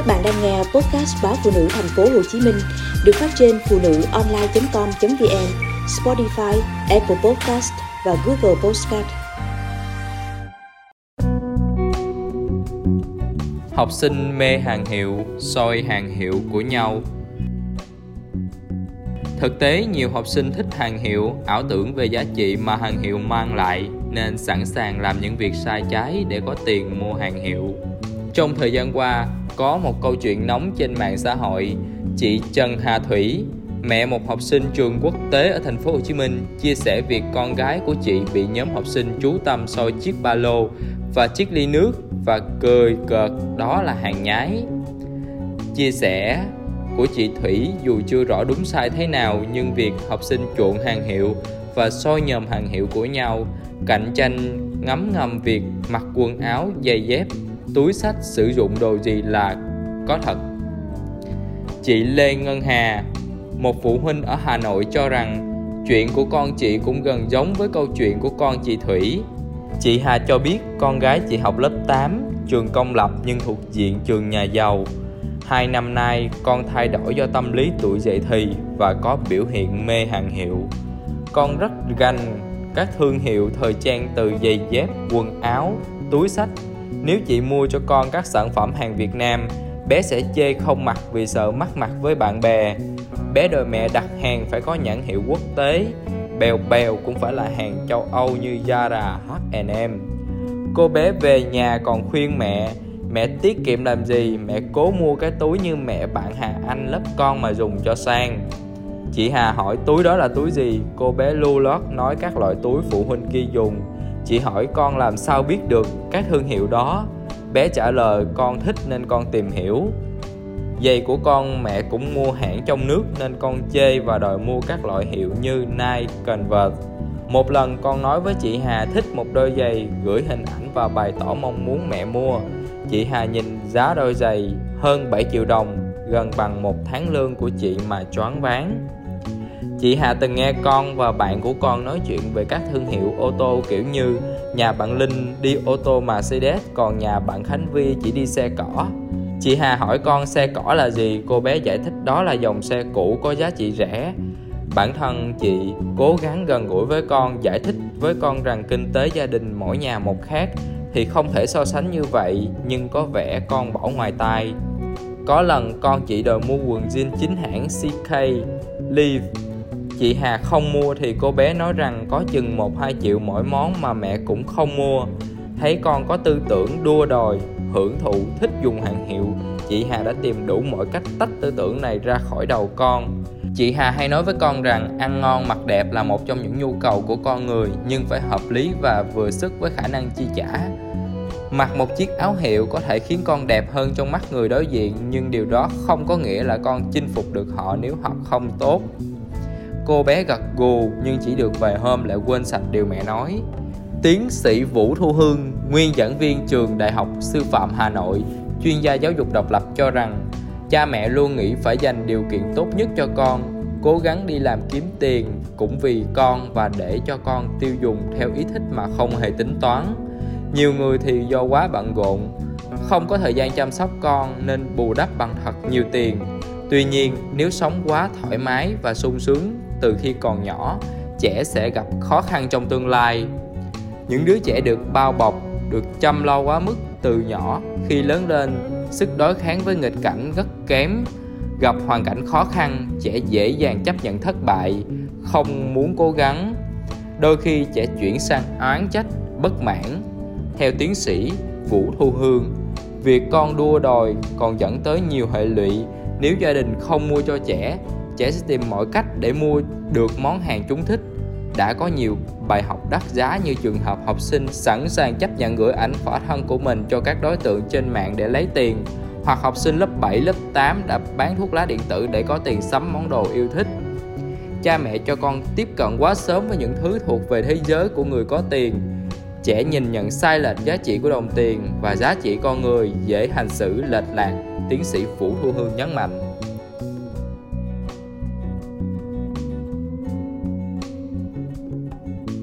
Các bạn đang nghe podcast báo phụ nữ thành phố Hồ Chí Minh được phát trên phụ nữ online.com.vn, Spotify, Apple Podcast và Google Podcast. Học sinh mê hàng hiệu, soi hàng hiệu của nhau. Thực tế, nhiều học sinh thích hàng hiệu, ảo tưởng về giá trị mà hàng hiệu mang lại nên sẵn sàng làm những việc sai trái để có tiền mua hàng hiệu. Trong thời gian qua, có một câu chuyện nóng trên mạng xã hội. Chị Trần Hà Thủy, mẹ một học sinh trường quốc tế ở thành phố Hồ Chí Minh, chia sẻ việc con gái của chị bị nhóm học sinh chú tâm soi chiếc ba lô và chiếc ly nước và cười cợt đó là hàng nhái. Chia sẻ của chị Thủy dù chưa rõ đúng sai thế nào nhưng việc học sinh chuộng hàng hiệu và soi nhòm hàng hiệu của nhau, cạnh tranh ngấm ngầm việc mặc quần áo, giày dép túi sách sử dụng đồ gì là có thật? Chị lê ngân hà, một phụ huynh ở hà nội cho rằng chuyện của con chị cũng gần giống với câu chuyện của con chị thủy. Chị hà cho biết con gái chị học lớp 8 trường công lập nhưng thuộc diện trường nhà giàu. Hai năm nay, con thay đổi do tâm lý tuổi dậy thì và có biểu hiện mê hàng hiệu. Con rất ganh các thương hiệu thời trang từ giày dép, quần áo, túi sách nếu chị mua cho con các sản phẩm hàng Việt Nam, bé sẽ chê không mặc vì sợ mắc mặt với bạn bè. Bé đòi mẹ đặt hàng phải có nhãn hiệu quốc tế, bèo bèo cũng phải là hàng châu Âu như Zara, H&M. Cô bé về nhà còn khuyên mẹ, mẹ tiết kiệm làm gì, mẹ cố mua cái túi như mẹ bạn Hà Anh lớp con mà dùng cho sang. Chị Hà hỏi túi đó là túi gì, cô bé lưu lót nói các loại túi phụ huynh kia dùng Chị hỏi con làm sao biết được các thương hiệu đó. Bé trả lời con thích nên con tìm hiểu. Giày của con mẹ cũng mua hãng trong nước nên con chê và đòi mua các loại hiệu như Nike, Converse. Một lần con nói với chị Hà thích một đôi giày gửi hình ảnh và bày tỏ mong muốn mẹ mua. Chị Hà nhìn giá đôi giày hơn 7 triệu đồng gần bằng một tháng lương của chị mà choáng váng. Chị Hà từng nghe con và bạn của con nói chuyện về các thương hiệu ô tô kiểu như nhà bạn Linh đi ô tô Mercedes còn nhà bạn Khánh Vi chỉ đi xe cỏ. Chị Hà hỏi con xe cỏ là gì, cô bé giải thích đó là dòng xe cũ có giá trị rẻ. Bản thân chị cố gắng gần gũi với con, giải thích với con rằng kinh tế gia đình mỗi nhà một khác thì không thể so sánh như vậy nhưng có vẻ con bỏ ngoài tai. Có lần con chị đòi mua quần jean chính hãng CK Live chị Hà không mua thì cô bé nói rằng có chừng 1-2 triệu mỗi món mà mẹ cũng không mua. Thấy con có tư tưởng đua đòi, hưởng thụ, thích dùng hàng hiệu, chị Hà đã tìm đủ mọi cách tách tư tưởng này ra khỏi đầu con. Chị Hà hay nói với con rằng ăn ngon mặc đẹp là một trong những nhu cầu của con người nhưng phải hợp lý và vừa sức với khả năng chi trả. Mặc một chiếc áo hiệu có thể khiến con đẹp hơn trong mắt người đối diện nhưng điều đó không có nghĩa là con chinh phục được họ nếu họ không tốt. Cô bé gật gù nhưng chỉ được vài hôm lại quên sạch điều mẹ nói. Tiến sĩ Vũ Thu Hương, nguyên giảng viên trường Đại học Sư phạm Hà Nội, chuyên gia giáo dục độc lập cho rằng cha mẹ luôn nghĩ phải dành điều kiện tốt nhất cho con, cố gắng đi làm kiếm tiền cũng vì con và để cho con tiêu dùng theo ý thích mà không hề tính toán. Nhiều người thì do quá bận rộn, không có thời gian chăm sóc con nên bù đắp bằng thật nhiều tiền. Tuy nhiên, nếu sống quá thoải mái và sung sướng từ khi còn nhỏ, trẻ sẽ gặp khó khăn trong tương lai. Những đứa trẻ được bao bọc, được chăm lo quá mức từ nhỏ, khi lớn lên, sức đối kháng với nghịch cảnh rất kém, gặp hoàn cảnh khó khăn, trẻ dễ dàng chấp nhận thất bại, không muốn cố gắng. Đôi khi trẻ chuyển sang oán trách, bất mãn. Theo tiến sĩ vũ thu hương, việc con đua đòi còn dẫn tới nhiều hệ lụy nếu gia đình không mua cho trẻ trẻ sẽ tìm mọi cách để mua được món hàng chúng thích đã có nhiều bài học đắt giá như trường hợp học sinh sẵn sàng chấp nhận gửi ảnh khỏa thân của mình cho các đối tượng trên mạng để lấy tiền hoặc học sinh lớp 7, lớp 8 đã bán thuốc lá điện tử để có tiền sắm món đồ yêu thích. Cha mẹ cho con tiếp cận quá sớm với những thứ thuộc về thế giới của người có tiền. Trẻ nhìn nhận sai lệch giá trị của đồng tiền và giá trị con người dễ hành xử lệch lạc, tiến sĩ Vũ Thu Hương nhấn mạnh.